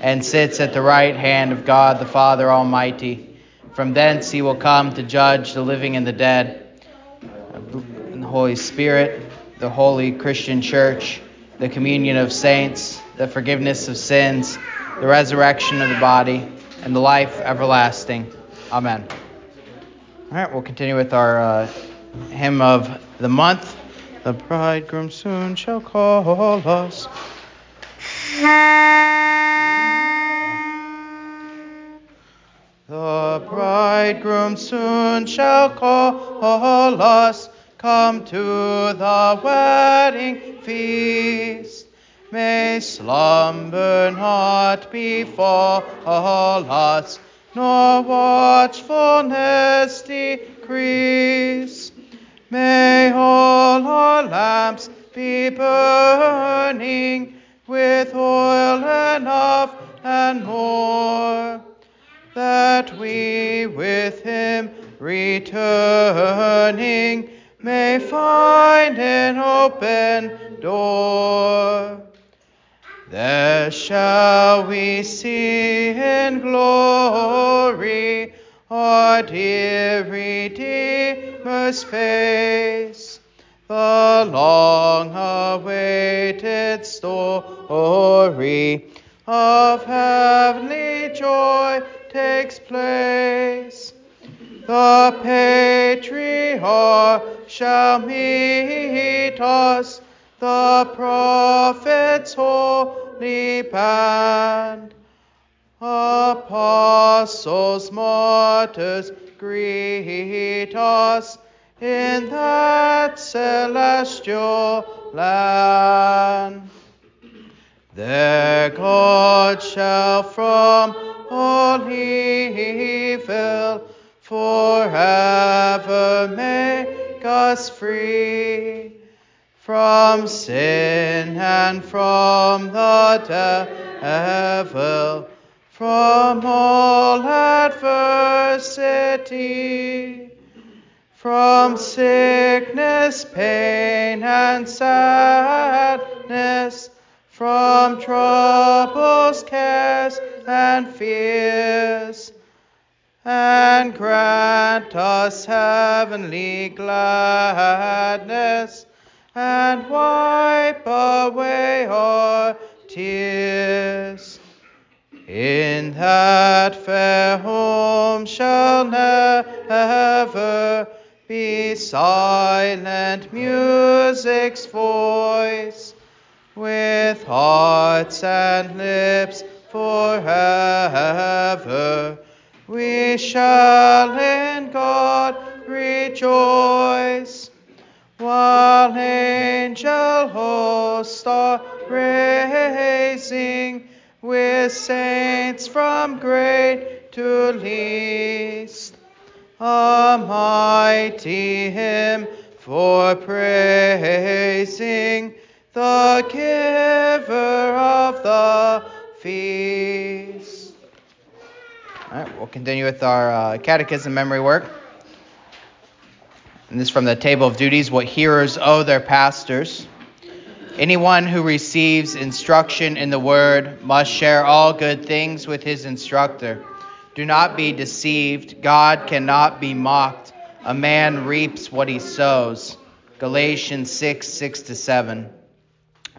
and sits at the right hand of God the Father Almighty. From thence he will come to judge the living and the dead. The Holy Spirit, the holy Christian church, the communion of saints, the forgiveness of sins, the resurrection of the body, and the life everlasting. Amen. All right, we'll continue with our uh, hymn of the month. The bridegroom soon shall call us. The bridegroom soon shall call us, come to the wedding feast. May slumber not befall all us, nor watchfulness decrease. May all our lamps be burning with oil enough and more that we with him returning may find an open door. There shall we see in glory our dear Redeemer's face, the long awaited story of heavenly joy takes place. The patriarch shall meet us, the prophets holy band. Apostles, martyrs, greet us in that celestial land. There God shall from all evil forever make us free from sin and from the devil, from all adversity, from sickness, pain, and sadness, from troubles, cares, and fears, and grant us heavenly gladness, and wipe away our tears. In that fair home shall never be silent music's voice, hearts and lips forever. We shall in God rejoice, while angel hosts are raising with saints from great to least. A mighty hymn for praising the giver of the feast. All right, we'll continue with our uh, catechism memory work. And this is from the table of duties what hearers owe their pastors. Anyone who receives instruction in the word must share all good things with his instructor. Do not be deceived. God cannot be mocked. A man reaps what he sows. Galatians 6 6 to 7.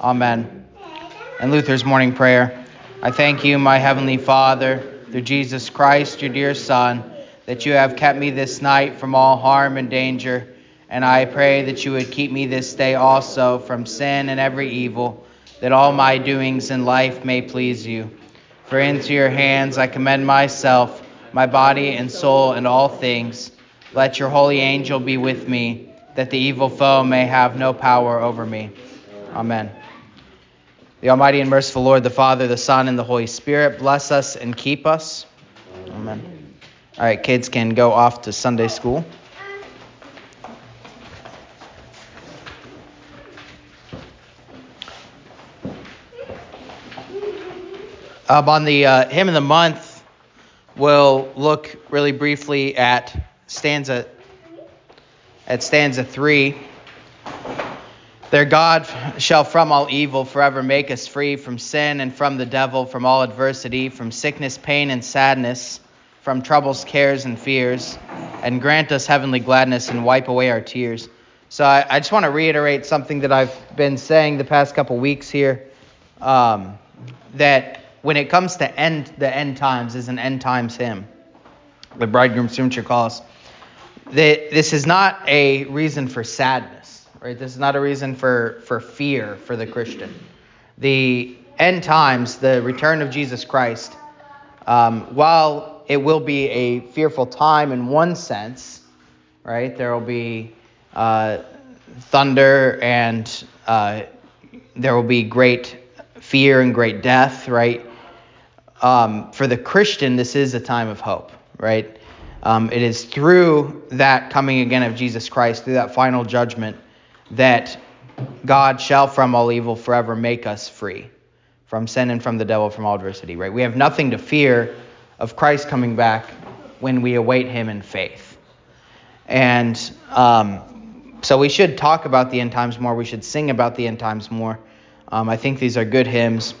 Amen. And Luther's morning prayer. I thank you, my heavenly Father, through Jesus Christ, your dear Son, that you have kept me this night from all harm and danger. And I pray that you would keep me this day also from sin and every evil, that all my doings in life may please you. For into your hands I commend myself, my body and soul, and all things. Let your holy angel be with me, that the evil foe may have no power over me. Amen. The Almighty and merciful Lord, the Father, the Son, and the Holy Spirit bless us and keep us. Amen. All right, kids can go off to Sunday school. Um, on the uh, hymn of the month, we'll look really briefly at stanza at stanza three. There God shall from all evil forever make us free from sin and from the devil, from all adversity, from sickness, pain, and sadness, from troubles, cares, and fears, and grant us heavenly gladness and wipe away our tears. So I, I just want to reiterate something that I've been saying the past couple weeks here, um, that when it comes to end the end times is an end times hymn. The bridegroom soon shall call us. That this is not a reason for sadness right? This is not a reason for, for fear for the Christian. The end times, the return of Jesus Christ, um, while it will be a fearful time in one sense, right? There will be uh, thunder and uh, there will be great fear and great death, right? Um, for the Christian, this is a time of hope, right? Um, it is through that coming again of Jesus Christ, through that final judgment, that God shall from all evil forever make us free from sin and from the devil, from all adversity, right? We have nothing to fear of Christ coming back when we await him in faith. And um, so we should talk about the end times more. We should sing about the end times more. Um, I think these are good hymns,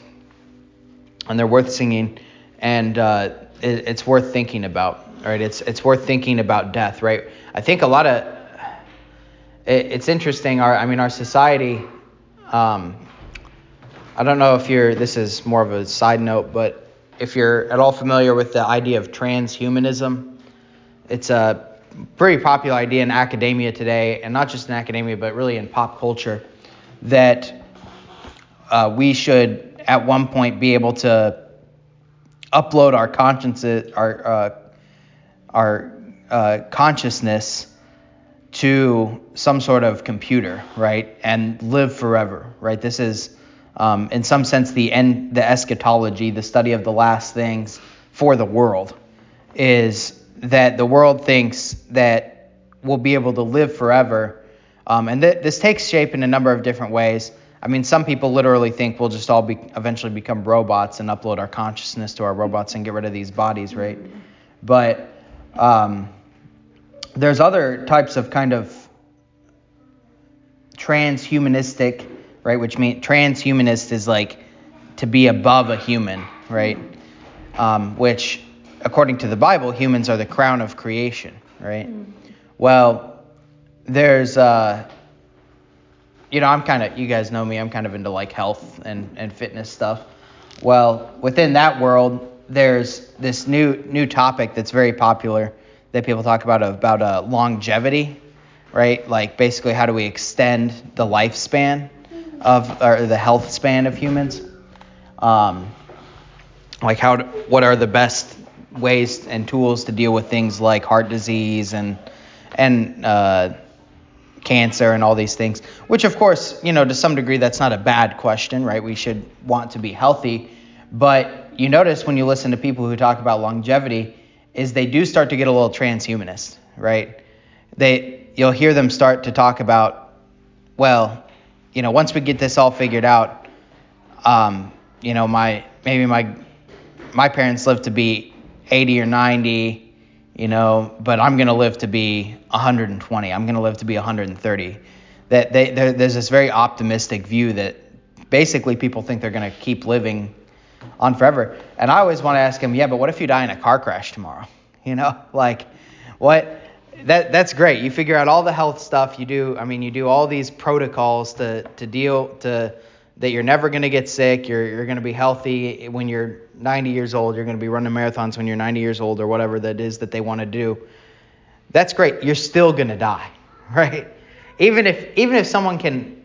and they're worth singing, and uh, it, it's worth thinking about. Right? It's it's worth thinking about death. Right? I think a lot of it's interesting. Our, I mean, our society. Um, I don't know if you're. This is more of a side note, but if you're at all familiar with the idea of transhumanism, it's a pretty popular idea in academia today, and not just in academia, but really in pop culture, that uh, we should at one point be able to upload our consciences, our uh, our uh, consciousness to some sort of computer, right, and live forever, right? This is, um, in some sense, the end, the eschatology, the study of the last things for the world, is that the world thinks that we'll be able to live forever, um, and th- this takes shape in a number of different ways. I mean, some people literally think we'll just all be eventually become robots and upload our consciousness to our robots and get rid of these bodies, right? But um, there's other types of kind of transhumanistic, right? Which means transhumanist is like to be above a human, right? Um, which, according to the Bible, humans are the crown of creation, right? Mm. Well, there's, uh, you know, I'm kind of, you guys know me, I'm kind of into like health and, and fitness stuff. Well, within that world, there's this new new topic that's very popular that people talk about about uh, longevity, right? Like basically, how do we extend the lifespan of or the health span of humans? Um, like how what are the best ways and tools to deal with things like heart disease and and uh, cancer and all these things. Which of course, you know, to some degree, that's not a bad question, right? We should want to be healthy, but you notice when you listen to people who talk about longevity is they do start to get a little transhumanist, right? They you'll hear them start to talk about, well, you know, once we get this all figured out, um, you know, my maybe my my parents lived to be 80 or 90, you know, but I'm gonna live to be 120. I'm gonna live to be 130. That they, there's this very optimistic view that basically people think they're gonna keep living on forever. And I always want to ask him, yeah, but what if you die in a car crash tomorrow? You know, like what? That that's great. You figure out all the health stuff. You do. I mean, you do all these protocols to to deal to that you're never going to get sick, you're, you're going to be healthy when you're 90 years old, you're going to be running marathons when you're 90 years old, or whatever that is that they want to do, that's great. You're still going to die, right? Even if even if someone can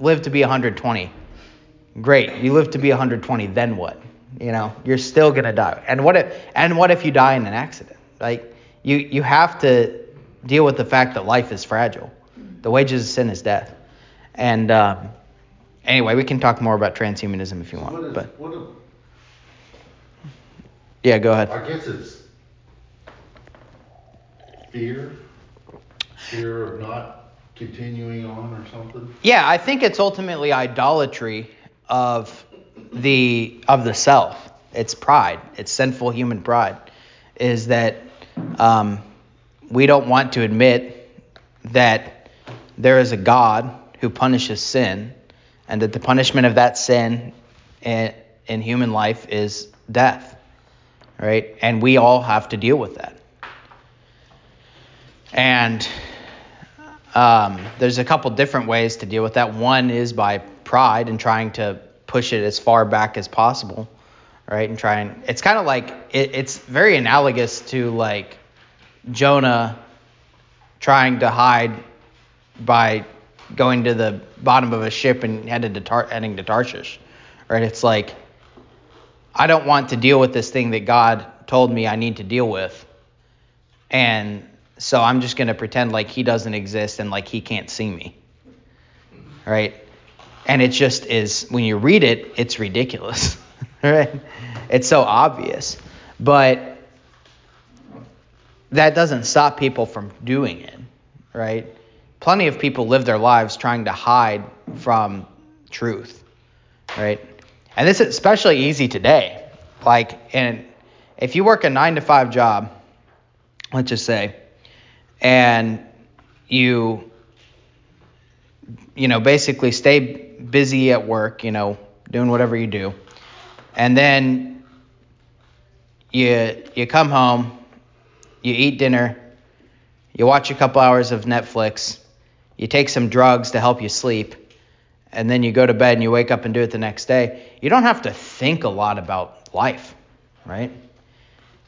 live to be 120, great. You live to be 120, then what? You know, you're still going to die. And what if and what if you die in an accident? Like you you have to deal with the fact that life is fragile. The wages of sin is death. And um, anyway, we can talk more about transhumanism if you want. What is, but what if, yeah, go ahead. I guess it's fear, fear of not continuing on or something. Yeah, I think it's ultimately idolatry of the of the self. It's pride. It's sinful human pride. Is that um, we don't want to admit that there is a God who punishes sin, and that the punishment of that sin in, in human life is death, right? And we all have to deal with that. And um, there's a couple different ways to deal with that. One is by pride and trying to push it as far back as possible, right? And try and it's kind of like it, it's very analogous to like Jonah trying to hide by going to the bottom of a ship and headed to Tar- heading to Tarshish, right? It's like I don't want to deal with this thing that God told me I need to deal with, and so I'm just going to pretend like he doesn't exist and like he can't see me. Right? And it just is, when you read it, it's ridiculous. right? It's so obvious. But that doesn't stop people from doing it. Right? Plenty of people live their lives trying to hide from truth. Right? And this is especially easy today. Like, and if you work a nine to five job, let's just say, and you you know basically stay busy at work you know doing whatever you do. And then you you come home you eat dinner you watch a couple hours of netflix you take some drugs to help you sleep and then you go to bed and you wake up and do it the next day. You don't have to think a lot about life right?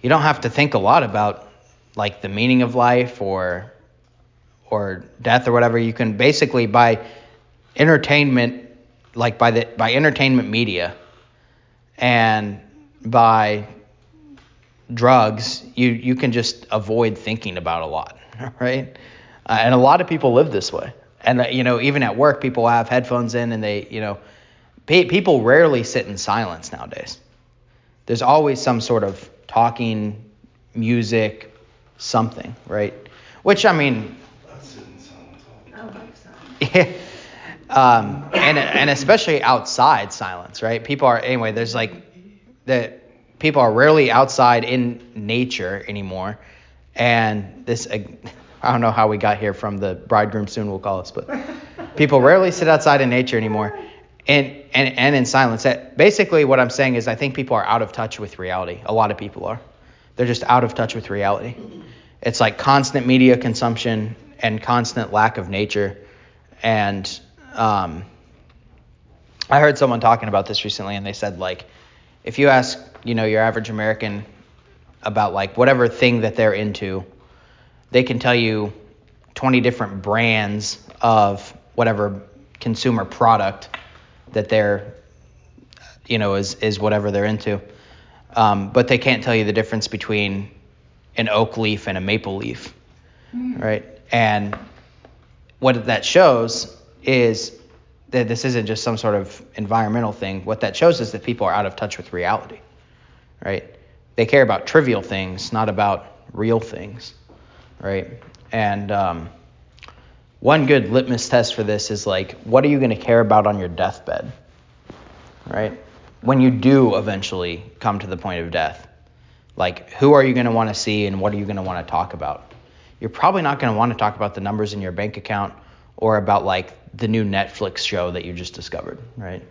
You don't have to think a lot about like the meaning of life or or death or whatever. You can basically by entertainment like by the by entertainment media and by drugs you you can just avoid thinking about a lot right? Uh, and a lot of people live this way. And uh, you know even at work people have headphones in and they you know pe- people rarely sit in silence nowadays. There's always some sort of talking music something, right? Which I mean, yeah, um, and and especially outside silence, right? People are anyway. There's like that. People are rarely outside in nature anymore, and this. I don't know how we got here from the bridegroom soon will call us, but people rarely sit outside in nature anymore, and and and in silence. That basically what I'm saying is I think people are out of touch with reality. A lot of people are. They're just out of touch with reality. It's like constant media consumption and constant lack of nature. And um, I heard someone talking about this recently, and they said like, if you ask, you know, your average American about like whatever thing that they're into, they can tell you 20 different brands of whatever consumer product that they're, you know, is is whatever they're into um, but they can't tell you the difference between an oak leaf and a maple leaf, mm. right? And what that shows is that this isn't just some sort of environmental thing. What that shows is that people are out of touch with reality, right? They care about trivial things, not about real things, right? And um, one good litmus test for this is like, what are you going to care about on your deathbed, right? when you do eventually come to the point of death. Like, who are you going to want to see and what are you going to want to talk about? You're probably not going to want to talk about the numbers in your bank account or about like the new Netflix show that you just discovered, right?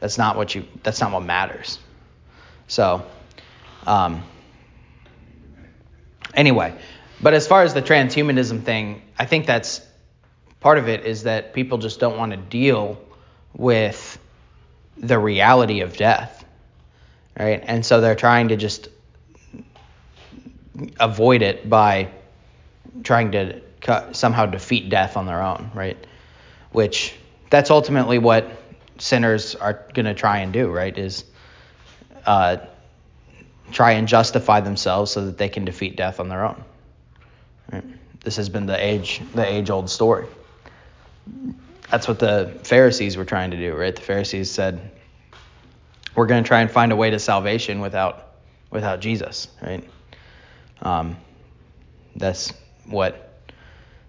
That's not what you. That's not what matters. So, um, anyway, but as far as the transhumanism thing, I think that's part of it is that people just don't want to deal with the reality of death, right? And so they're trying to just avoid it by trying to somehow defeat death on their own, right? Which that's ultimately what sinners are going to try and do, right? Is uh, try and justify themselves so that they can defeat death on their own. Right? This has been the age the age old story. That's what the Pharisees were trying to do, right? The Pharisees said, "We're going to try and find a way to salvation without without Jesus," right? Um, that's what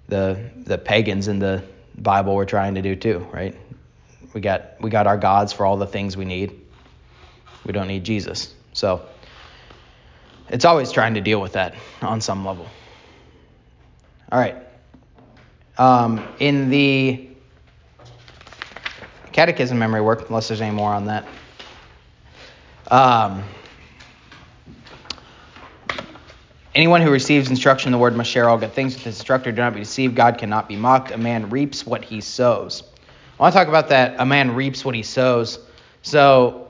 the the pagans in the Bible we're trying to do too, right? We got we got our gods for all the things we need. We don't need Jesus. So it's always trying to deal with that on some level. All right. Um, in the catechism memory work, unless there's any more on that. Um, Anyone who receives instruction in the word must share all good things with his instructor. Do not be deceived. God cannot be mocked. A man reaps what he sows. I want to talk about that. A man reaps what he sows. So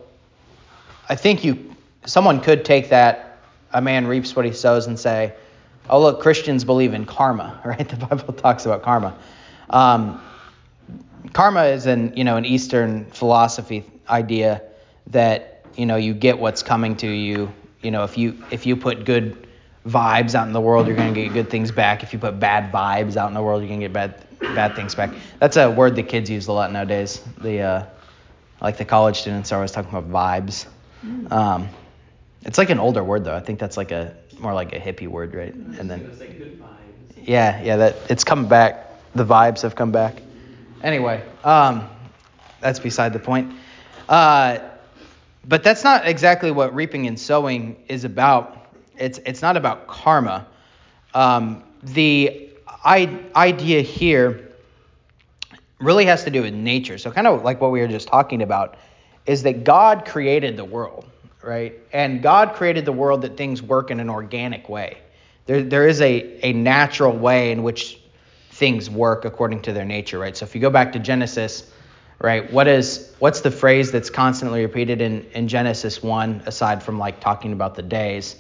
I think you, someone could take that. A man reaps what he sows and say, "Oh, look, Christians believe in karma, right? The Bible talks about karma. Um, karma is an you know an Eastern philosophy idea that you know you get what's coming to you. You know if you if you put good vibes out in the world, you're going to get good things back. If you put bad vibes out in the world, you're going to get bad bad things back. That's a word the kids use a lot nowadays. The uh, like the college students are always talking about vibes. Mm. Um, it's like an older word though. I think that's like a more like a hippie word, right? And then. Yeah, yeah, that it's come back. The vibes have come back. Anyway, um, that's beside the point. Uh, but that's not exactly what reaping and sowing is about. It's it's not about karma. Um, the I, idea here really has to do with nature. So kind of like what we were just talking about is that God created the world, right? And God created the world that things work in an organic way. There there is a a natural way in which things work according to their nature, right? So if you go back to Genesis, right, what is what's the phrase that's constantly repeated in, in Genesis 1 aside from like talking about the days?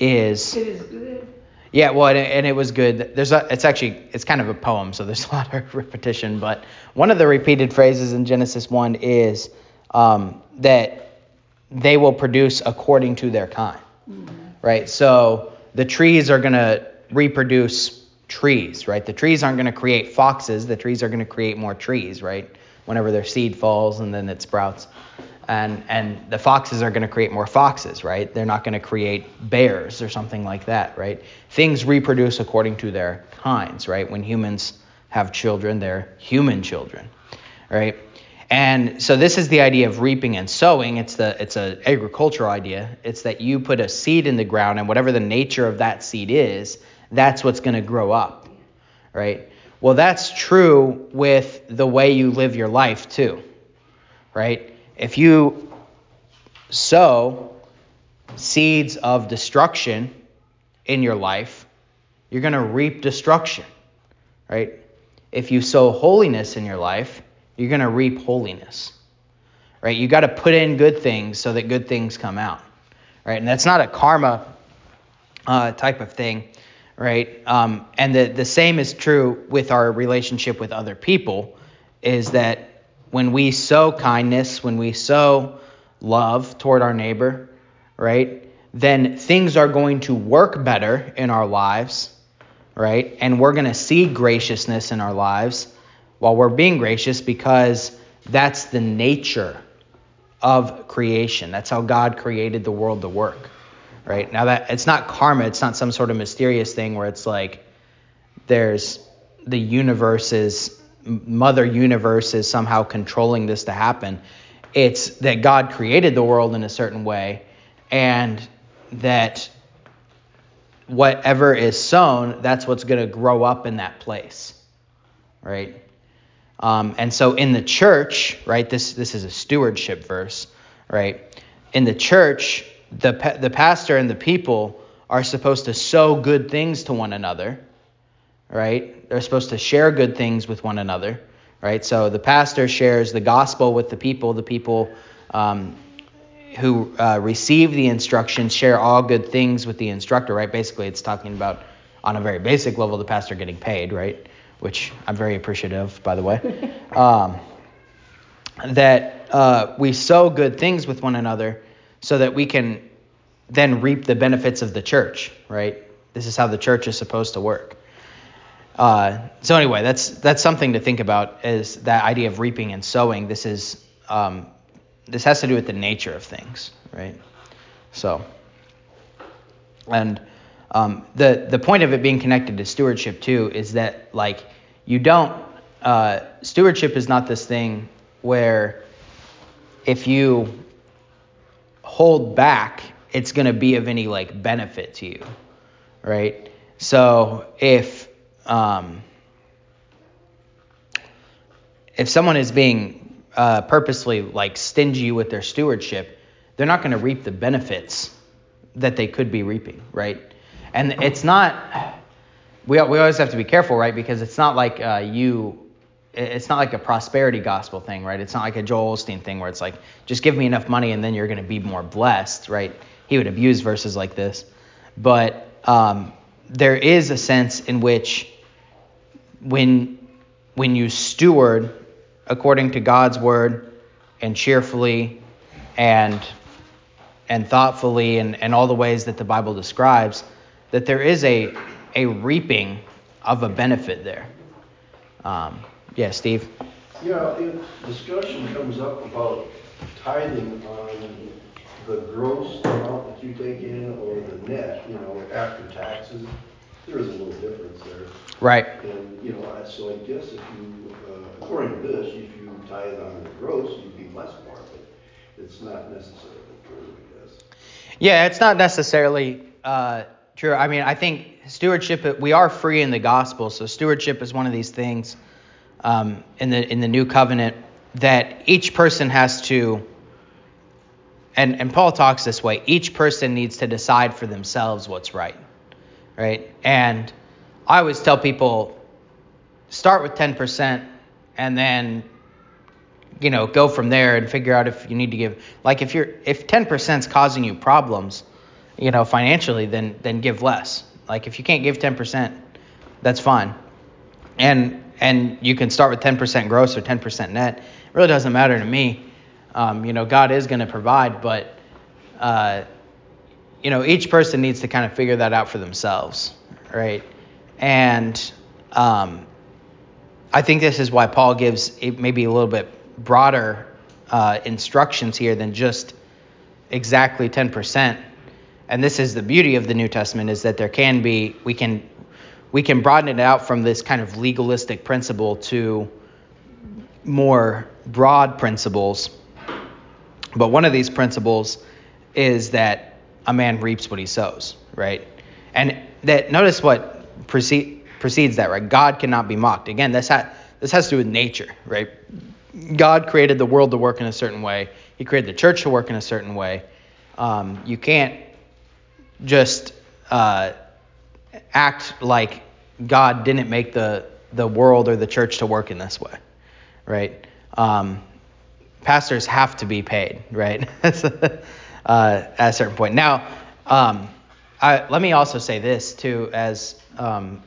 Is. It is good. Yeah, well, and it, and it was good. There's a, it's actually, it's kind of a poem, so there's a lot of repetition. But one of the repeated phrases in Genesis 1 is um, that they will produce according to their kind, mm-hmm. right? So the trees are going to reproduce trees, right? The trees aren't going to create foxes. The trees are going to create more trees, right? Whenever their seed falls and then it sprouts and and the foxes are going to create more foxes, right? They're not going to create bears or something like that, right? Things reproduce according to their kinds, right? When humans have children, they're human children, right? And so this is the idea of reaping and sowing. It's the it's an agricultural idea. It's that you put a seed in the ground, and whatever the nature of that seed is, that's what's going to grow up, right? Well, that's true with the way you live your life too, right? If you sow seeds of destruction in your life, you're going to reap destruction, right? If you sow holiness in your life, you're going to reap holiness, right? You got to put in good things so that good things come out, right? And that's not a karma uh, type of thing, right? Um, and the, the same is true with our relationship with other people, is that when we sow kindness, when we sow love toward our neighbor, right, then things are going to work better in our lives, right? And we're going to see graciousness in our lives while we're being gracious because that's the nature of creation. That's how God created the world to work, right? Now that it's not karma, it's not some sort of mysterious thing where it's like there's the universe is mother universe is somehow controlling this to happen. It's that God created the world in a certain way and that whatever is sown, that's what's going to grow up in that place. Right? Um, and so in the church, right, this, this is a stewardship verse, right? In the church, the, the pastor and the people are supposed to sow good things to one another right? They're supposed to share good things with one another, right? So the pastor shares the gospel with the people, the people um, who uh, receive the instruction share all good things with the instructor, right? Basically, it's talking about on a very basic level the pastor getting paid, right? Which I'm very appreciative, by the way. Um, that uh, we sow good things with one another so that we can then reap the benefits of the church, right? This is how the church is supposed to work. Uh, so anyway, that's that's something to think about is that idea of reaping and sowing. This is um, this has to do with the nature of things, right? So, and um, the the point of it being connected to stewardship too is that like you don't uh, stewardship is not this thing where if you hold back, it's going to be of any like benefit to you, right? So if um, if someone is being uh, purposely like stingy with their stewardship, they're not going to reap the benefits that they could be reaping, right? And it's not. We we always have to be careful, right? Because it's not like uh, you. It's not like a prosperity gospel thing, right? It's not like a Joel Osteen thing where it's like, just give me enough money and then you're going to be more blessed, right? He would abuse verses like this, but um, there is a sense in which when when you steward according to God's word and cheerfully and and thoughtfully and, and all the ways that the Bible describes, that there is a a reaping of a benefit there. Um, yeah, Steve. Yeah, if discussion comes up about tithing on the gross amount that you take in or the net, you know, after taxes, there is a little difference there. Right. And, you know, so I guess if you, uh, according to this, if you tithe it on the gross, you'd be less but it's not necessarily true, I guess. Yeah, it's not necessarily uh, true. I mean, I think stewardship. We are free in the gospel, so stewardship is one of these things um, in the in the new covenant that each person has to. And and Paul talks this way. Each person needs to decide for themselves what's right, right? And I always tell people, start with ten percent, and then you know go from there and figure out if you need to give like if you're if 10% is causing you problems you know financially then then give less. Like if you can't give 10% that's fine. And and you can start with 10% gross or 10% net. It really doesn't matter to me. Um, you know god is going to provide but uh, you know each person needs to kind of figure that out for themselves right and um, I think this is why Paul gives maybe a little bit broader uh, instructions here than just exactly 10%. And this is the beauty of the New Testament is that there can be we can we can broaden it out from this kind of legalistic principle to more broad principles. But one of these principles is that a man reaps what he sows, right? And that notice what precede, precedes that, right? God cannot be mocked. Again, this ha- this has to do with nature, right? God created the world to work in a certain way. He created the church to work in a certain way. Um, you can't just uh, act like God didn't make the the world or the church to work in this way, right? Um, pastors have to be paid, right? uh, at a certain point. Now, um, I, let me also say this too, as um,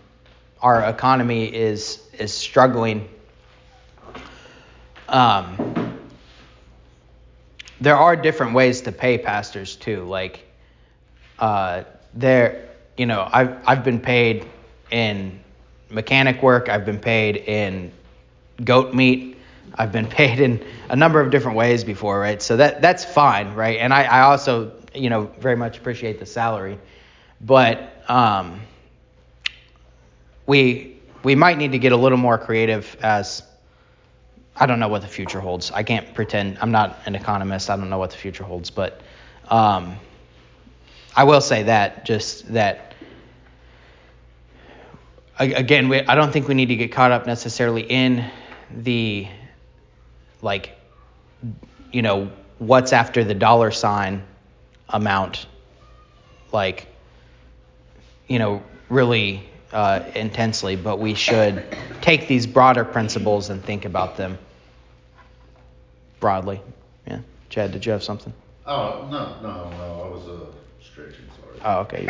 our economy is is struggling um, there are different ways to pay pastors too. Like, uh, there, you know, I've I've been paid in mechanic work. I've been paid in goat meat. I've been paid in a number of different ways before, right? So that that's fine, right? And I, I also, you know, very much appreciate the salary, but um, we we might need to get a little more creative as I don't know what the future holds. I can't pretend. I'm not an economist. I don't know what the future holds, but um, I will say that just that again, we, I don't think we need to get caught up necessarily in the like, you know, what's after the dollar sign amount, like, you know, really uh, intensely, but we should take these broader principles and think about them broadly. Yeah, Chad, did you have something? Oh, no, no, no, I was, uh, stretching, sorry. Oh, okay.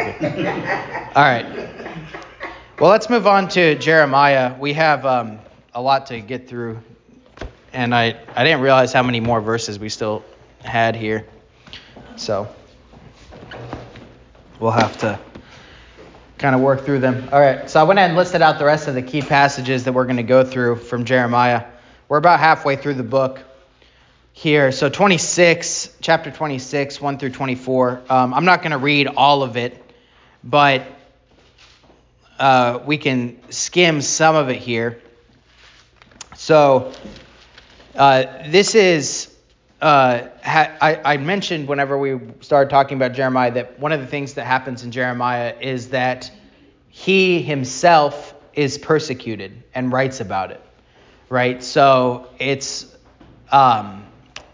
All right. Well, let's move on to Jeremiah. We have um, a lot to get through, and I, I didn't realize how many more verses we still had here. So we'll have to kind of work through them. All right, so I went ahead and listed out the rest of the key passages that we're going to go through from Jeremiah. We're about halfway through the book here. So 26, chapter 26, 1 through 24. Um, I'm not going to read all of it, but uh, we can skim some of it here. So uh, this is. Uh, ha- I, I mentioned whenever we started talking about Jeremiah that one of the things that happens in Jeremiah is that he himself is persecuted and writes about it, right? So it's um,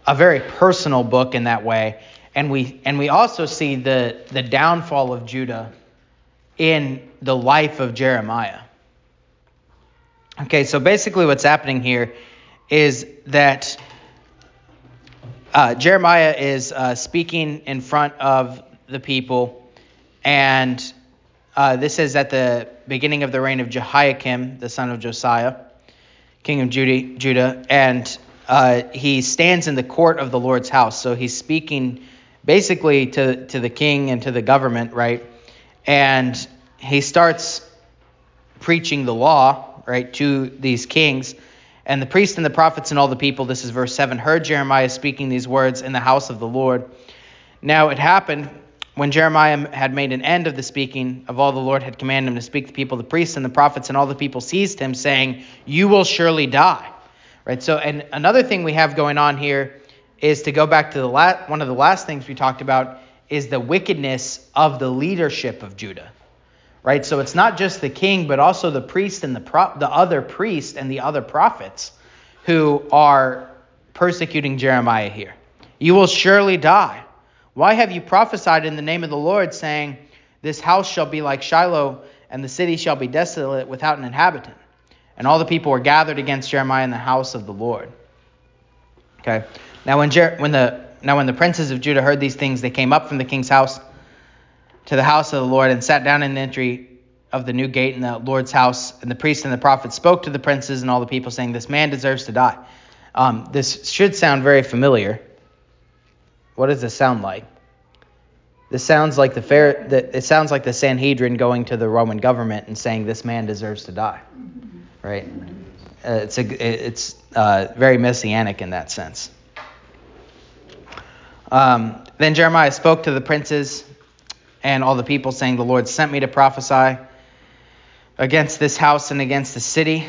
a very personal book in that way, and we and we also see the the downfall of Judah in the life of Jeremiah. Okay, so basically what's happening here is that uh, Jeremiah is uh, speaking in front of the people, and uh, this is at the beginning of the reign of Jehoiakim, the son of Josiah, king of Judah, Judah and uh, he stands in the court of the Lord's house. So he's speaking basically to, to the king and to the government, right? And he starts preaching the law, right, to these kings. And the priests and the prophets and all the people, this is verse 7, heard Jeremiah speaking these words in the house of the Lord. Now it happened when Jeremiah had made an end of the speaking of all the Lord had commanded him to speak to the people, the priests and the prophets and all the people seized him, saying, You will surely die. Right? So, and another thing we have going on here is to go back to the last, one of the last things we talked about is the wickedness of the leadership of Judah. Right? So it's not just the king, but also the priest and the pro- the other priest and the other prophets who are persecuting Jeremiah here. You will surely die. Why have you prophesied in the name of the Lord, saying, This house shall be like Shiloh, and the city shall be desolate without an inhabitant? And all the people were gathered against Jeremiah in the house of the Lord. Okay. Now when, Jer- when the now when the princes of Judah heard these things, they came up from the king's house to the house of the Lord and sat down in the entry of the new gate in the Lord's house. And the priests and the prophets spoke to the princes and all the people, saying, This man deserves to die. Um, this should sound very familiar. What does this sound like? This sounds like the fair. The, it sounds like the Sanhedrin going to the Roman government and saying this man deserves to die, right? Uh, it's a, it's uh, very messianic in that sense. Um, then Jeremiah spoke to the princes and all the people, saying, The Lord sent me to prophesy against this house and against the city.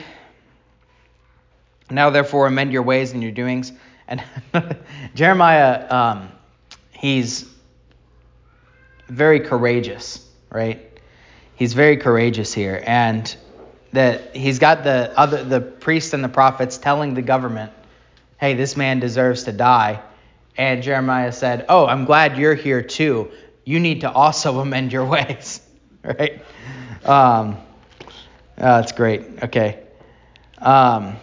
Now, therefore, amend your ways and your doings. And Jeremiah, um, he's very courageous, right? He's very courageous here. And that he's got the other the priests and the prophets telling the government, hey, this man deserves to die. And Jeremiah said, Oh, I'm glad you're here too. You need to also amend your ways. right? Um, oh, that's great. Okay. Um,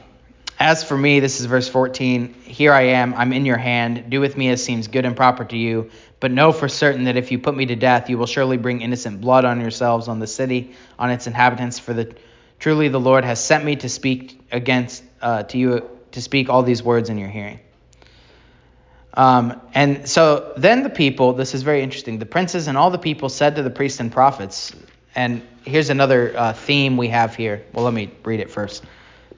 as for me, this is verse 14. Here I am, I'm in your hand. Do with me as seems good and proper to you. But know for certain that if you put me to death, you will surely bring innocent blood on yourselves, on the city, on its inhabitants. For the truly the Lord has sent me to speak against uh, to you to speak all these words in your hearing. Um, and so then the people, this is very interesting. The princes and all the people said to the priests and prophets, and here's another uh, theme we have here. Well, let me read it first.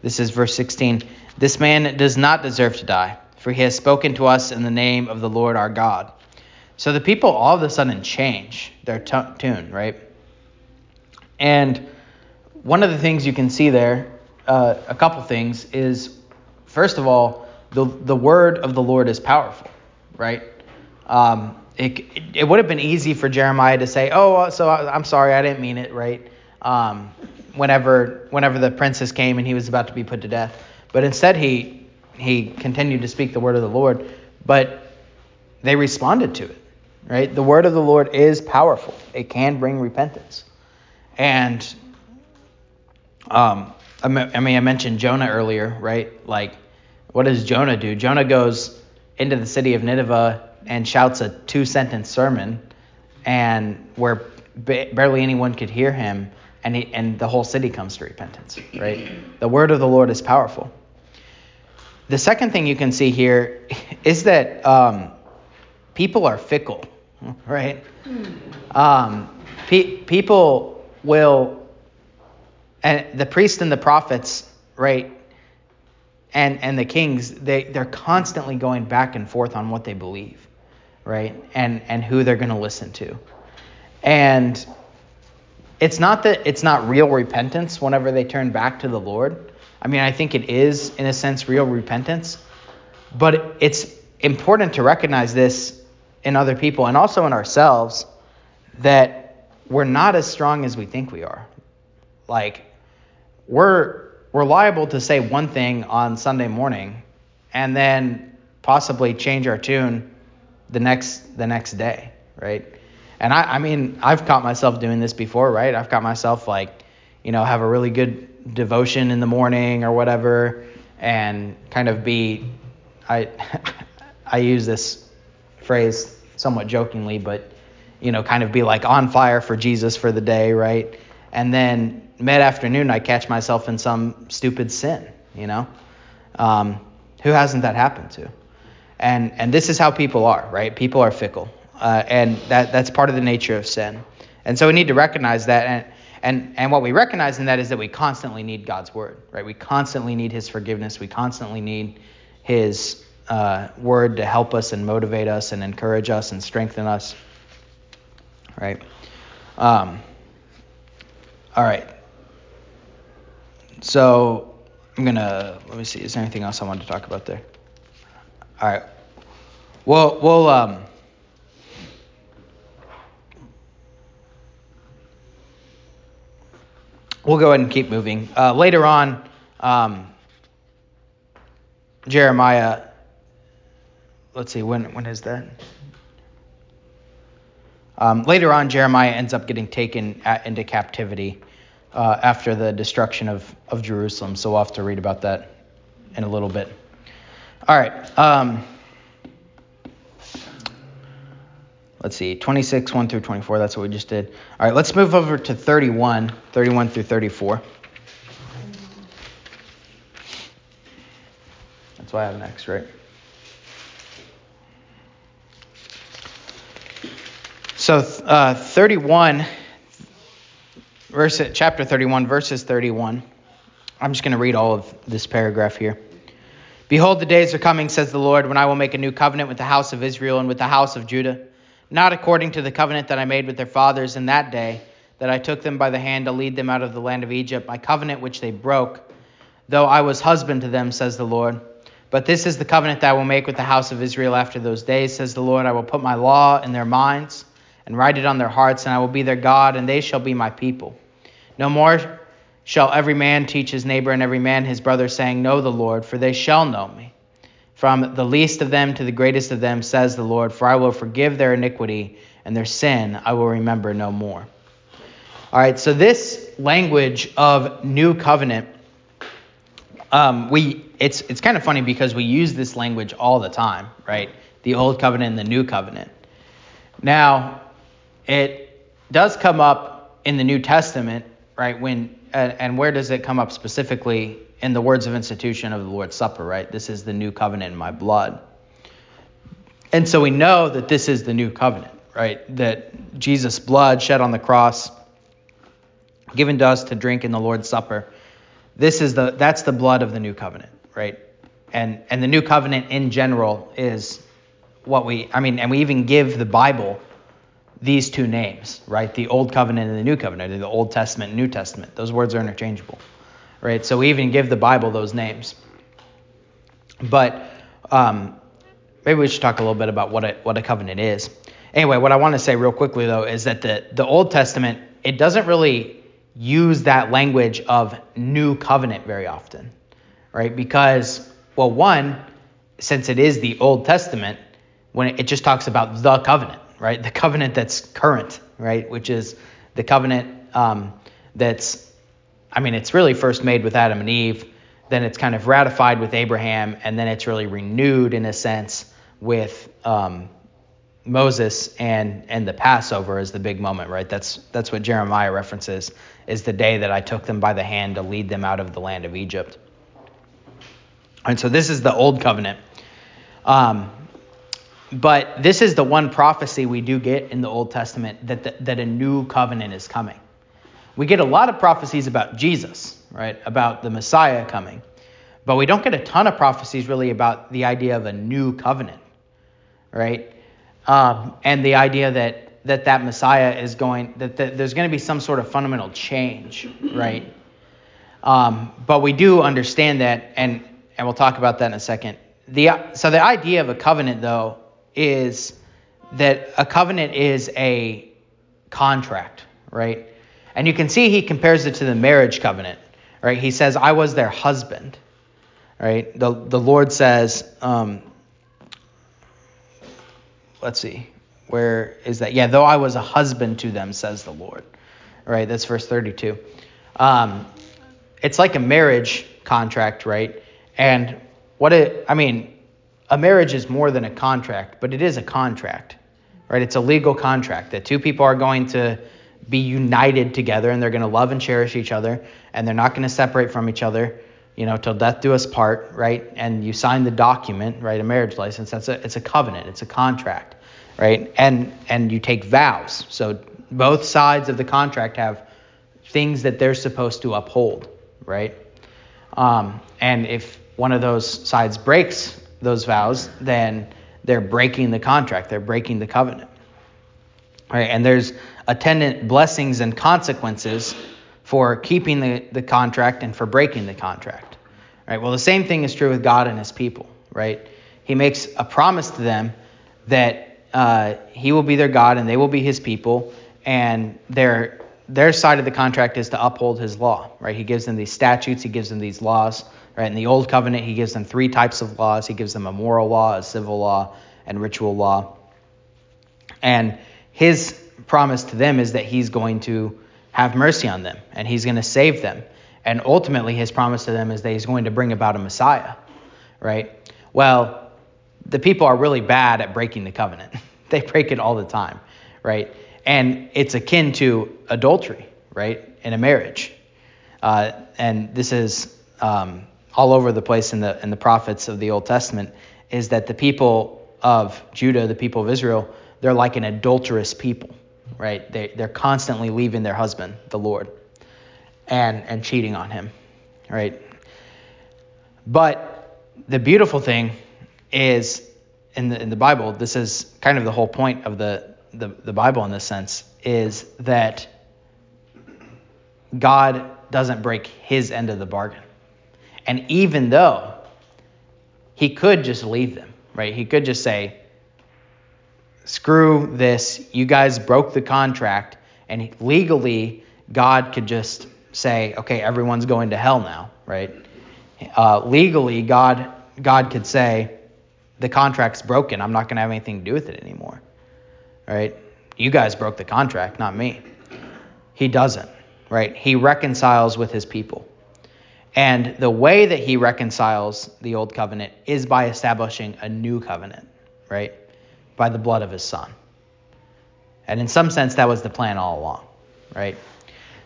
This is verse 16. This man does not deserve to die, for he has spoken to us in the name of the Lord our God. So the people all of a sudden change their t- tune, right? And one of the things you can see there, uh, a couple things, is first of all, the, the word of the Lord is powerful, right? Um, it, it would have been easy for Jeremiah to say, oh, so I'm sorry, I didn't mean it, right? Um, whenever whenever the princes came and he was about to be put to death. But instead he he continued to speak the word of the Lord, but they responded to it. Right? The word of the Lord is powerful. It can bring repentance. And um I mean I mentioned Jonah earlier, right? Like what does Jonah do? Jonah goes into the city of Nineveh and shouts a two sentence sermon, and where ba- barely anyone could hear him, and, he, and the whole city comes to repentance, right? The word of the Lord is powerful. The second thing you can see here is that um, people are fickle, right? Um, pe- people will, and the priests and the prophets, right, and and the kings, they they're constantly going back and forth on what they believe, right, and and who they're going to listen to, and it's not that it's not real repentance whenever they turn back to the Lord. I mean, I think it is in a sense real repentance, but it's important to recognize this in other people and also in ourselves that we're not as strong as we think we are. Like we're we're liable to say one thing on Sunday morning and then possibly change our tune the next the next day, right? And I, I mean, I've caught myself doing this before, right? I've caught myself like, you know, have a really good devotion in the morning or whatever, and kind of be, I, I use this phrase somewhat jokingly, but you know, kind of be like on fire for Jesus for the day, right? And then mid afternoon, I catch myself in some stupid sin, you know? Um, who hasn't that happened to? And and this is how people are, right? People are fickle, uh, and that that's part of the nature of sin. And so we need to recognize that, and and and what we recognize in that is that we constantly need God's word, right? We constantly need His forgiveness. We constantly need His uh, word to help us and motivate us and encourage us and strengthen us, right? Um, all right. So I'm gonna let me see. Is there anything else I wanted to talk about there? All right. Well, we'll um. We'll go ahead and keep moving. Uh, later on, um, Jeremiah. Let's see. When when is that? Um, later on, Jeremiah ends up getting taken at, into captivity uh, after the destruction of, of Jerusalem. So we'll have to read about that in a little bit. All right. Um, let's see. 26, 1 through 24. That's what we just did. All right. Let's move over to 31, 31 through 34. That's why I have next, right? So uh, 31, verse, chapter 31, verses 31. I'm just going to read all of this paragraph here. Behold, the days are coming, says the Lord, when I will make a new covenant with the house of Israel and with the house of Judah, not according to the covenant that I made with their fathers in that day, that I took them by the hand to lead them out of the land of Egypt, my covenant which they broke, though I was husband to them, says the Lord. But this is the covenant that I will make with the house of Israel after those days, says the Lord. I will put my law in their minds and write it on their hearts, and I will be their God, and they shall be my people. No more shall every man teach his neighbor and every man his brother, saying, Know the Lord, for they shall know me. From the least of them to the greatest of them, says the Lord, for I will forgive their iniquity, and their sin I will remember no more. All right, so this language of new covenant, um, we it's it's kind of funny because we use this language all the time, right? The old covenant and the new covenant. Now, it does come up in the New Testament, right? When and, where does it come up specifically in the words of institution of the Lord's Supper, right? This is the new covenant in my blood. And so we know that this is the new covenant, right? That Jesus' blood shed on the cross, given to us to drink in the Lord's Supper. This is the that's the blood of the new covenant, right? And and the new covenant in general is what we I mean, and we even give the Bible these two names, right? The Old Covenant and the New Covenant, the Old Testament and New Testament. Those words are interchangeable, right? So we even give the Bible those names. But um, maybe we should talk a little bit about what a, what a covenant is. Anyway, what I want to say real quickly though is that the the Old Testament it doesn't really use that language of new covenant very often, right? Because well, one, since it is the Old Testament, when it, it just talks about the covenant, right? The covenant that's current, right? Which is the covenant um, that's, I mean, it's really first made with Adam and Eve, then it's kind of ratified with Abraham, and then it's really renewed in a sense with um, Moses and and the Passover is the big moment, right? That's that's what Jeremiah references is the day that I took them by the hand to lead them out of the land of Egypt. And so this is the old covenant. Um, but this is the one prophecy we do get in the Old Testament that the, that a new covenant is coming. We get a lot of prophecies about Jesus, right? About the Messiah coming. But we don't get a ton of prophecies really about the idea of a new covenant, right? Um, and the idea that that that Messiah is going that, that there's going to be some sort of fundamental change, right? Um, but we do understand that, and and we'll talk about that in a second. The so the idea of a covenant though is that a covenant is a contract, right? And you can see he compares it to the marriage covenant, right? He says, "I was their husband." Right? The the Lord says, um, let's see, where is that? Yeah, though I was a husband to them, says the Lord. Right? That's verse 32. Um, it's like a marriage contract, right? And what it, I mean, a marriage is more than a contract, but it is a contract, right? It's a legal contract that two people are going to be united together and they're going to love and cherish each other and they're not going to separate from each other you know, till death do us part, right? And you sign the document, right? A marriage license. That's a it's a covenant. It's a contract, right? And and you take vows. So both sides of the contract have things that they're supposed to uphold, right? Um, and if one of those sides breaks those vows, then they're breaking the contract. They're breaking the covenant, right? And there's attendant blessings and consequences for keeping the, the contract and for breaking the contract. Right? Well, the same thing is true with God and his people, right? He makes a promise to them that uh, he will be their God and they will be his people, and their their side of the contract is to uphold his law, right? He gives them these statutes, he gives them these laws, right? In the old covenant, he gives them three types of laws. He gives them a moral law, a civil law, and ritual law. And his promise to them is that he's going to have mercy on them and he's going to save them. And ultimately, his promise to them is that he's going to bring about a Messiah, right? Well, the people are really bad at breaking the covenant. they break it all the time, right? And it's akin to adultery, right, in a marriage. Uh, and this is um, all over the place in the in the prophets of the Old Testament. Is that the people of Judah, the people of Israel, they're like an adulterous people, right? They, they're constantly leaving their husband, the Lord, and, and cheating on him, right? But the beautiful thing is in the, in the Bible, this is kind of the whole point of the, the, the Bible in this sense, is that God doesn't break his end of the bargain. And even though he could just leave them, right? He could just say, screw this, you guys broke the contract, and legally, God could just say, okay, everyone's going to hell now, right? Uh, legally, God God could say, the contract's broken. I'm not going to have anything to do with it anymore, right? You guys broke the contract, not me. He doesn't, right? He reconciles with his people. And the way that he reconciles the old covenant is by establishing a new covenant, right? by the blood of his son. And in some sense, that was the plan all along, right?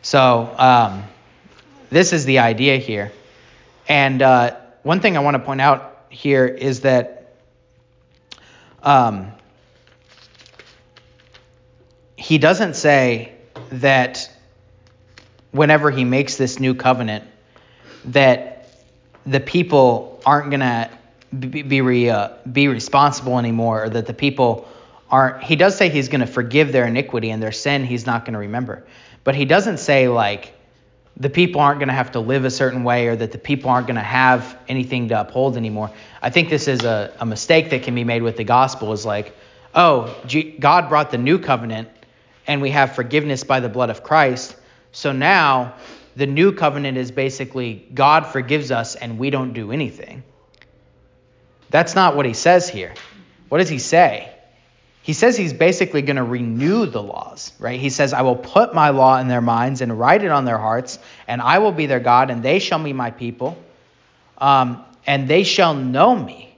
So, um, this is the idea here. And uh, one thing I want to point out here is that um, he doesn't say that whenever he makes this new covenant, that the people aren't going to be be, uh, be responsible anymore, or that the people aren't. He does say he's going to forgive their iniquity and their sin. He's not going to remember, but he doesn't say like the people aren't going to have to live a certain way or that the people aren't going to have anything to uphold anymore. I think this is a, a mistake that can be made with the gospel is like, oh, God brought the new covenant and we have forgiveness by the blood of Christ. So now the new covenant is basically God forgives us and we don't do anything. That's not what he says here. What does he say? He says he's basically going to renew the laws, right? He says, I will put my law in their minds and write it on their hearts, and I will be their God, and they shall be my people, um, and they shall know me,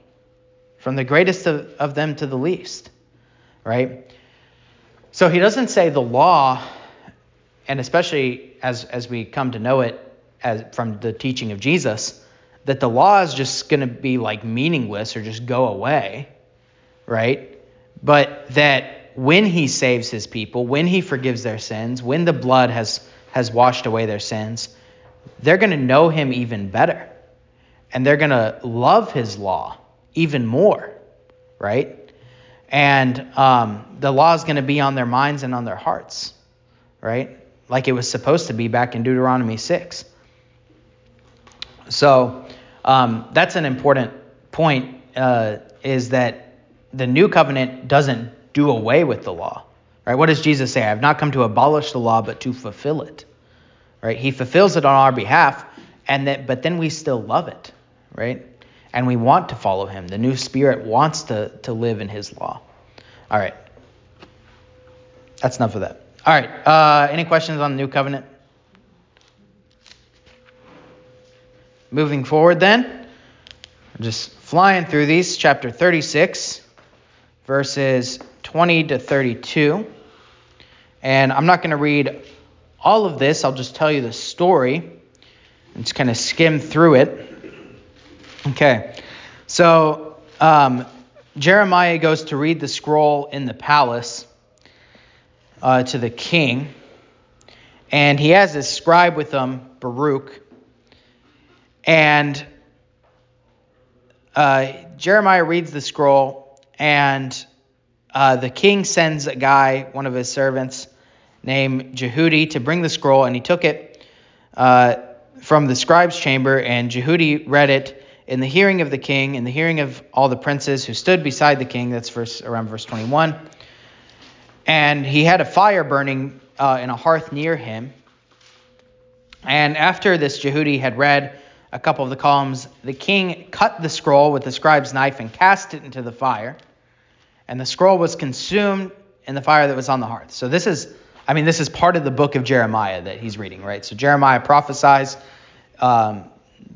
from the greatest of, of them to the least, right? So he doesn't say the law, and especially as, as we come to know it as from the teaching of Jesus, that the law is just going to be like meaningless or just go away, right? But that when he saves his people, when he forgives their sins, when the blood has has washed away their sins, they're going to know him even better. And they're going to love his law even more, right? And um, the law is going to be on their minds and on their hearts, right? Like it was supposed to be back in Deuteronomy 6. So um, that's an important point, uh, is that the new covenant doesn't do away with the law. Right? What does Jesus say? I have not come to abolish the law, but to fulfill it. Right? He fulfills it on our behalf, and that but then we still love it, right? And we want to follow him. The new spirit wants to, to live in his law. All right. That's enough of that. All right. Uh, any questions on the new covenant? Moving forward, then, I'm just flying through these. Chapter 36, verses 20 to 32. And I'm not going to read all of this, I'll just tell you the story and just kind of skim through it. Okay, so um, Jeremiah goes to read the scroll in the palace uh, to the king, and he has his scribe with him, Baruch. And uh, Jeremiah reads the scroll, and uh, the king sends a guy, one of his servants, named Jehudi, to bring the scroll, and he took it uh, from the scribe's chamber, and Jehudi read it in the hearing of the king, in the hearing of all the princes who stood beside the king. That's verse around verse 21. And he had a fire burning uh, in a hearth near him. And after this, Jehudi had read a couple of the columns. The king cut the scroll with the scribe's knife and cast it into the fire. And the scroll was consumed in the fire that was on the hearth. So this is, I mean, this is part of the book of Jeremiah that he's reading, right? So Jeremiah prophesies um,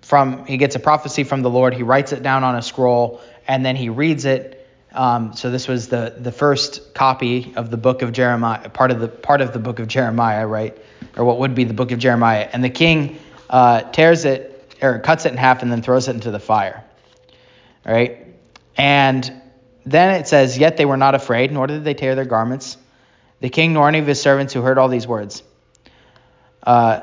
from, he gets a prophecy from the Lord. He writes it down on a scroll and then he reads it. Um, so this was the the first copy of the book of Jeremiah, part of the part of the book of Jeremiah, right, or what would be the book of Jeremiah. And the king uh, tears it or cuts it in half and then throws it into the fire. Right? And then it says, Yet they were not afraid, nor did they tear their garments. The king nor any of his servants who heard all these words. Uh,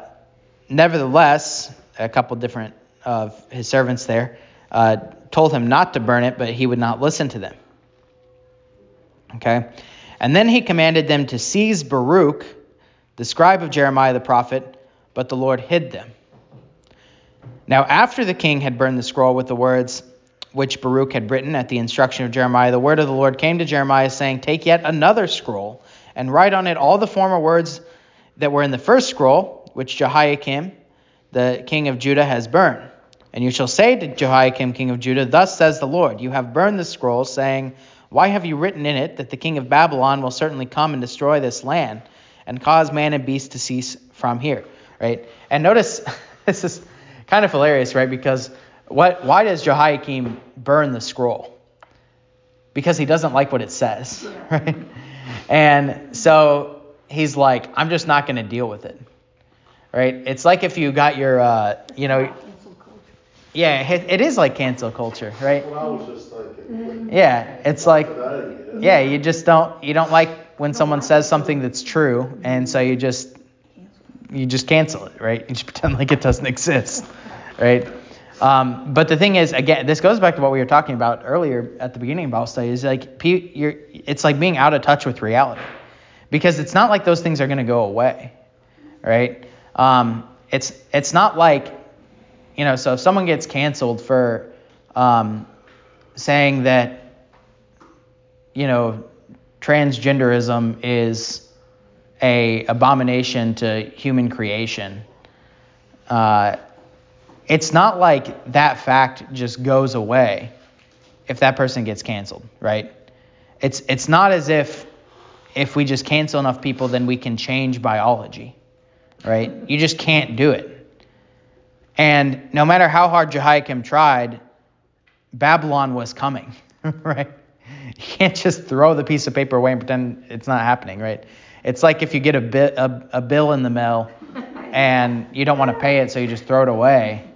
nevertheless, a couple different of his servants there uh, told him not to burn it, but he would not listen to them. Okay? And then he commanded them to seize Baruch, the scribe of Jeremiah the prophet, but the Lord hid them. Now, after the king had burned the scroll with the words which Baruch had written at the instruction of Jeremiah, the word of the Lord came to Jeremiah, saying, Take yet another scroll, and write on it all the former words that were in the first scroll, which Jehoiakim, the king of Judah, has burned. And you shall say to Jehoiakim, king of Judah, Thus says the Lord, You have burned the scroll, saying, Why have you written in it that the king of Babylon will certainly come and destroy this land, and cause man and beast to cease from here? Right? And notice, this is kind of hilarious, right? Because what, why does Jehoiakim burn the scroll? Because he doesn't like what it says, right? And so he's like, I'm just not going to deal with it, right? It's like if you got your, uh, you know, yeah, it, it is like cancel culture, right? What I was just thinking. Yeah, it's like, yeah, you just don't, you don't like when someone says something that's true, and so you just, you just cancel it, right? You just pretend like it doesn't exist, right? Um, but the thing is, again, this goes back to what we were talking about earlier at the beginning of Bible study. Is like you're, it's like being out of touch with reality, because it's not like those things are going to go away, right? Um, it's it's not like, you know, so if someone gets canceled for um, saying that, you know, transgenderism is a abomination to human creation. Uh, it's not like that fact just goes away if that person gets canceled, right? It's it's not as if if we just cancel enough people then we can change biology, right? You just can't do it. And no matter how hard Jehoiakim tried, Babylon was coming, right? You can't just throw the piece of paper away and pretend it's not happening, right? It's like if you get a, bit, a, a bill in the mail and you don't want to pay it, so you just throw it away,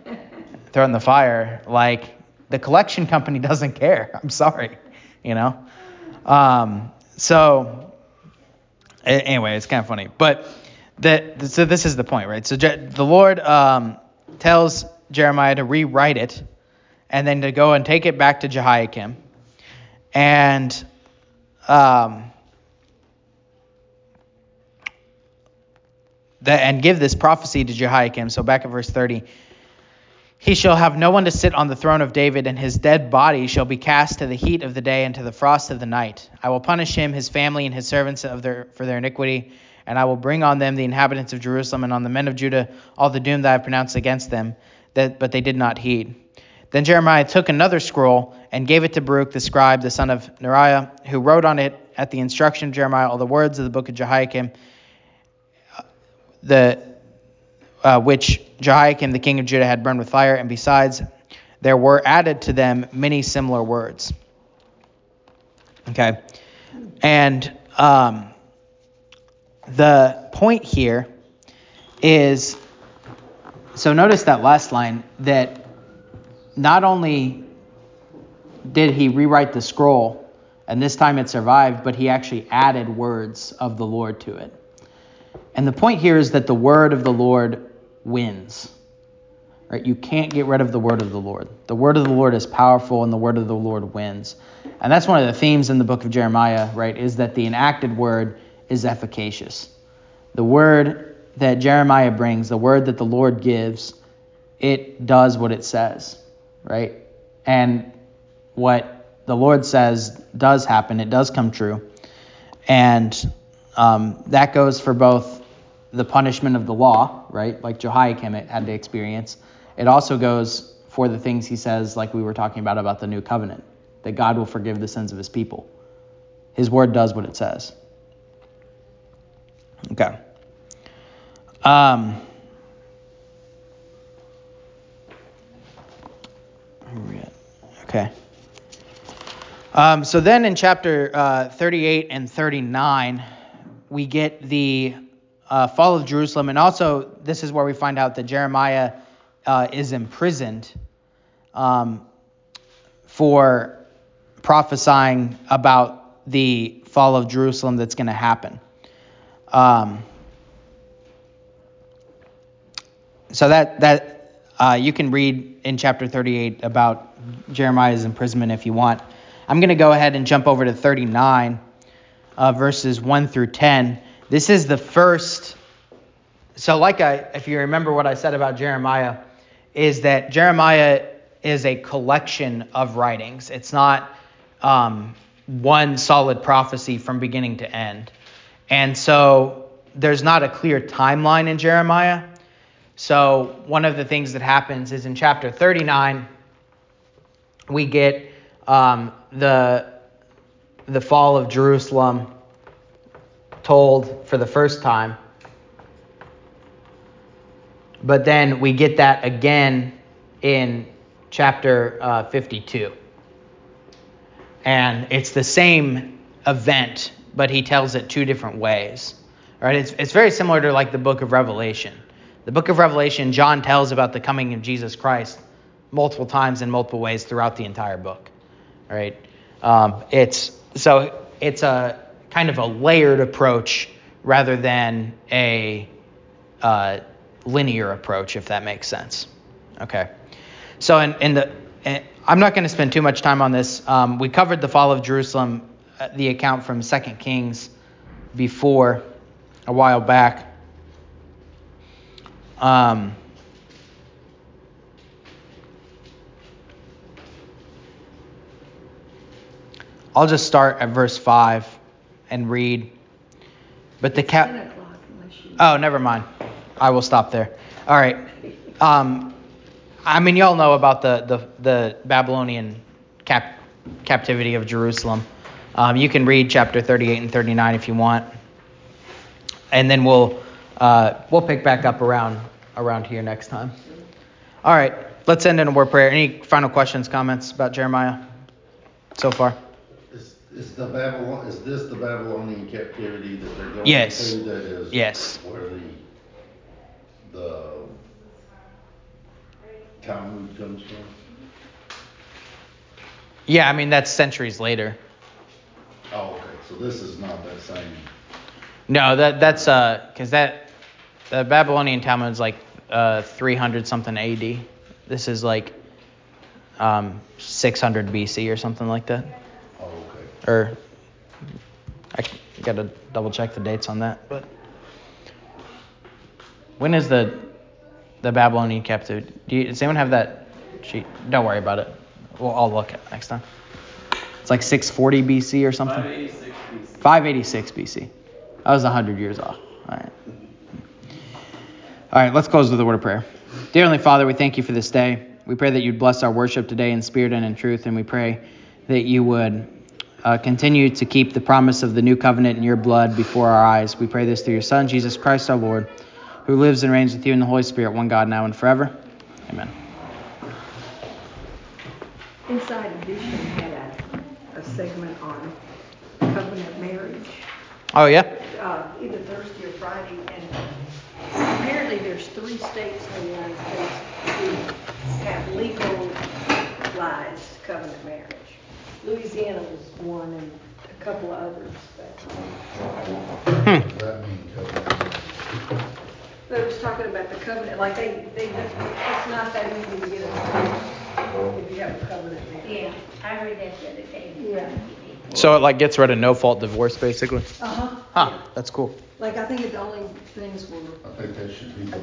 throw it in the fire. Like the collection company doesn't care. I'm sorry, you know. Um, so anyway, it's kind of funny, but that so this is the point, right? So the Lord um, tells Jeremiah to rewrite it, and then to go and take it back to Jehoiakim, and um, the, and give this prophecy to Jehoiakim. So back at verse 30. He shall have no one to sit on the throne of David, and his dead body shall be cast to the heat of the day and to the frost of the night. I will punish him, his family, and his servants of their, for their iniquity, and I will bring on them the inhabitants of Jerusalem and on the men of Judah all the doom that I have pronounced against them, that, but they did not heed. Then Jeremiah took another scroll and gave it to Baruch the scribe, the son of Neriah, who wrote on it at the instruction of Jeremiah all the words of the book of Jehoiakim, the uh, which Jehoiakim the king of Judah had burned with fire, and besides, there were added to them many similar words. Okay, and um, the point here is so notice that last line that not only did he rewrite the scroll, and this time it survived, but he actually added words of the Lord to it. And the point here is that the word of the Lord wins. Right? You can't get rid of the word of the Lord. The word of the Lord is powerful and the word of the Lord wins. And that's one of the themes in the book of Jeremiah, right? Is that the enacted word is efficacious. The word that Jeremiah brings, the word that the Lord gives, it does what it says, right? And what the Lord says does happen, it does come true. And um, that goes for both the punishment of the law, right? Like Jehoiakim had to experience. It also goes for the things he says, like we were talking about about the new covenant, that God will forgive the sins of his people. His word does what it says. Okay. Um, okay. Um, so then in chapter uh, 38 and 39, we get the uh, fall of Jerusalem, and also this is where we find out that Jeremiah uh, is imprisoned um, for prophesying about the fall of Jerusalem that's going to happen. Um, so that that uh, you can read in chapter 38 about Jeremiah's imprisonment if you want. I'm going to go ahead and jump over to 39, uh, verses 1 through 10. This is the first. So, like I, if you remember what I said about Jeremiah, is that Jeremiah is a collection of writings. It's not um, one solid prophecy from beginning to end. And so there's not a clear timeline in Jeremiah. So one of the things that happens is in chapter 39, we get um, the the fall of Jerusalem told for the first time. But then we get that again in chapter uh, 52. And it's the same event, but he tells it two different ways. Right? It's, it's very similar to like the book of Revelation. The book of Revelation, John tells about the coming of Jesus Christ multiple times in multiple ways throughout the entire book. Right? Um, it's so it's a kind of a layered approach rather than a uh, linear approach, if that makes sense. Okay. So in, in the, in, I'm not going to spend too much time on this. Um, we covered the fall of Jerusalem, the account from Second Kings before a while back. Um, I'll just start at verse 5 and read. But the cap. Oh, never mind. I will stop there. All right. Um, I mean, y'all know about the the, the Babylonian cap, captivity of Jerusalem. Um, you can read chapter 38 and 39 if you want, and then we'll uh, we'll pick back up around around here next time. All right. Let's end in a word prayer. Any final questions, comments about Jeremiah? so far. Is, is the Babylon, is this the Babylonian captivity that they're going Yes. to that is? Yes. Where the, the Talmud comes from? Yeah, I mean that's centuries later. Okay, so this is not that same, No, that that's uh, cause that the Babylonian Talmud is like uh 300 something AD. This is like um 600 BC or something like that. oh, okay. Or I gotta double check the dates on that. But when is the the Babylonian captivity? Do you, does anyone have that sheet? Don't worry about it. We'll I'll look at it next time. It's like 640 BC or something. 586 BC. 586 I was 100 years off. All right. All right, let's close with a word of prayer. Dear Heavenly Father, we thank you for this day. We pray that you'd bless our worship today in spirit and in truth, and we pray that you would uh, continue to keep the promise of the new covenant in your blood before our eyes. We pray this through your Son, Jesus Christ our Lord, who lives and reigns with you in the Holy Spirit, one God, now and forever. Amen. Inside Edition had a, a segment on Oh, yeah? uh, either Thursday or Friday, and apparently there's three states in the United States who have legalized covenant marriage. Louisiana was one and a couple of others, but Hmm. Does that mean covenant? they was talking about the covenant, like they, they, it's not that easy to get a if you have a covenant marriage. Yeah, I heard that the other day. Yeah. So it like gets rid of no fault divorce, basically? Uh-huh. Huh, that's cool. Like, I think the only things were I think that should be the